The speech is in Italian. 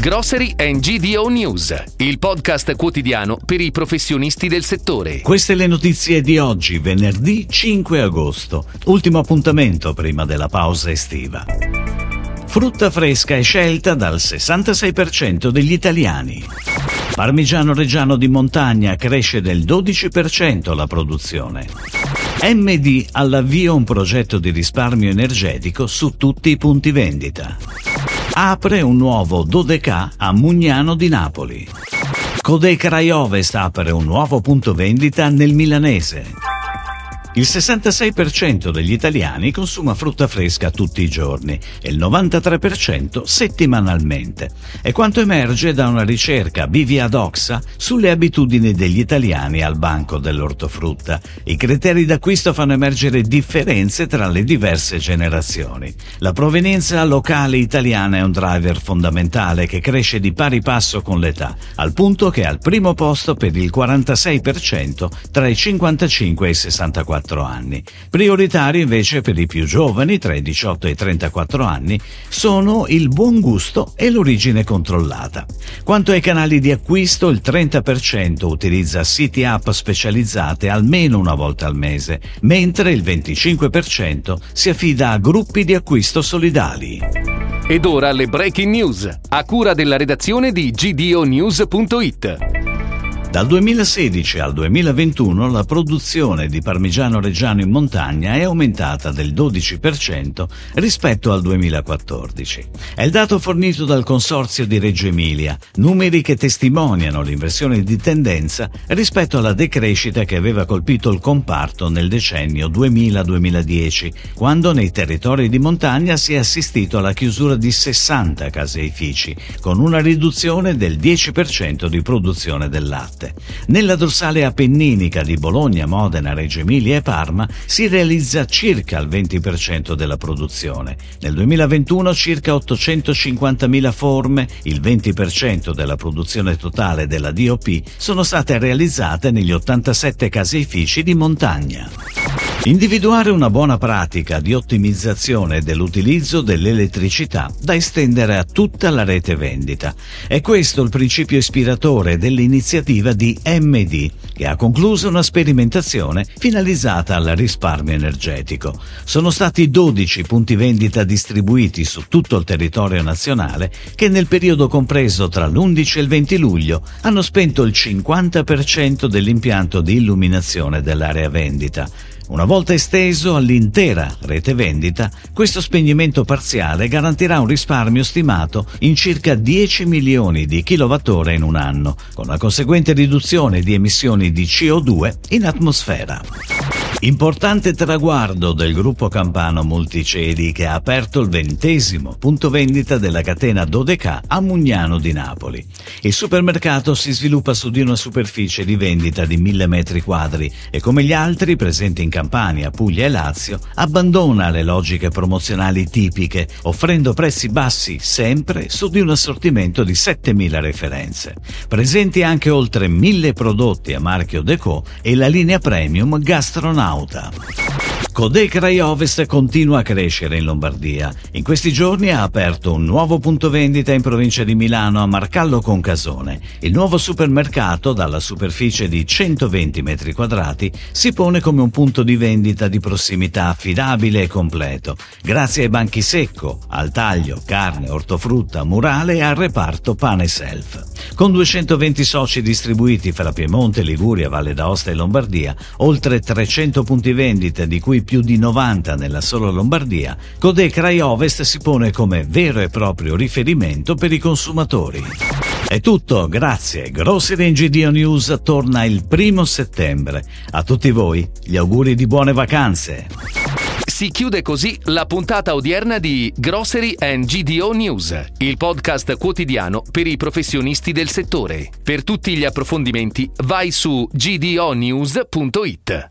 Grocery and GDO News, il podcast quotidiano per i professionisti del settore. Queste le notizie di oggi, venerdì 5 agosto, ultimo appuntamento prima della pausa estiva. Frutta fresca è scelta dal 66% degli italiani. Parmigiano Reggiano di montagna cresce del 12% la produzione. MD all'avvio un progetto di risparmio energetico su tutti i punti vendita. Apre un nuovo Dodeca a Mugnano di Napoli. Codeca Rai Ovest apre un nuovo punto vendita nel milanese. Il 66% degli italiani consuma frutta fresca tutti i giorni e il 93% settimanalmente. È quanto emerge da una ricerca BVA Doxa sulle abitudini degli italiani al banco dell'ortofrutta. I criteri d'acquisto fanno emergere differenze tra le diverse generazioni. La provenienza locale italiana è un driver fondamentale che cresce di pari passo con l'età, al punto che è al primo posto per il 46% tra i 55 e i 64 34 anni. Prioritari invece per i più giovani, tra i 18 e i 34 anni, sono il buon gusto e l'origine controllata. Quanto ai canali di acquisto, il 30% utilizza siti app specializzate almeno una volta al mese, mentre il 25% si affida a gruppi di acquisto solidali. Ed ora le breaking news, a cura della redazione di gdonews.it. Dal 2016 al 2021 la produzione di parmigiano reggiano in montagna è aumentata del 12% rispetto al 2014. È il dato fornito dal Consorzio di Reggio Emilia, numeri che testimoniano l'inversione di tendenza rispetto alla decrescita che aveva colpito il comparto nel decennio 2000-2010, quando nei territori di montagna si è assistito alla chiusura di 60 caseifici, con una riduzione del 10% di produzione del latte latte. Nella dorsale appenninica di Bologna, Modena, Reggio Emilia e Parma si realizza circa il 20% della produzione. Nel 2021 circa 850.000 forme, il 20% della produzione totale della DOP, sono state realizzate negli 87 caseifici di montagna. Individuare una buona pratica di ottimizzazione dell'utilizzo dell'elettricità da estendere a tutta la rete vendita. È questo il principio ispiratore dell'iniziativa di MD, che ha concluso una sperimentazione finalizzata al risparmio energetico. Sono stati 12 punti vendita distribuiti su tutto il territorio nazionale che nel periodo compreso tra l'11 e il 20 luglio hanno spento il 50% dell'impianto di illuminazione dell'area vendita. Una volta esteso all'intera rete vendita, questo spegnimento parziale garantirà un risparmio stimato in circa 10 milioni di kilowattora in un anno, con la conseguente riduzione di emissioni di CO2 in atmosfera. Importante traguardo del gruppo campano Multicedi che ha aperto il ventesimo punto vendita della catena Dodeca a Mugnano di Napoli. Il supermercato si sviluppa su di una superficie di vendita di mille metri quadri e come gli altri presenti in Campania, Puglia e Lazio abbandona le logiche promozionali tipiche offrendo prezzi bassi sempre su di un assortimento di 7000 referenze. Presenti anche oltre 1000 prodotti a marchio Deco e la linea premium Gastronautica astronauta. Codecrai Ovest continua a crescere in Lombardia. In questi giorni ha aperto un nuovo punto vendita in provincia di Milano a Marcallo con Casone. Il nuovo supermercato, dalla superficie di 120 metri quadrati, si pone come un punto di vendita di prossimità affidabile e completo, grazie ai banchi secco, al taglio, carne, ortofrutta, murale e al reparto pane self. Con 220 soci distribuiti fra Piemonte, Liguria, Valle d'Aosta e Lombardia, oltre 300 punti vendita di cui più di 90 nella sola Lombardia, Codecrai Ovest si pone come vero e proprio riferimento per i consumatori. È tutto, grazie. Grocery GDO News torna il primo settembre. A tutti voi gli auguri di buone vacanze. Si chiude così la puntata odierna di Grocery and GDO News, il podcast quotidiano per i professionisti del settore. Per tutti gli approfondimenti vai su gdonews.it.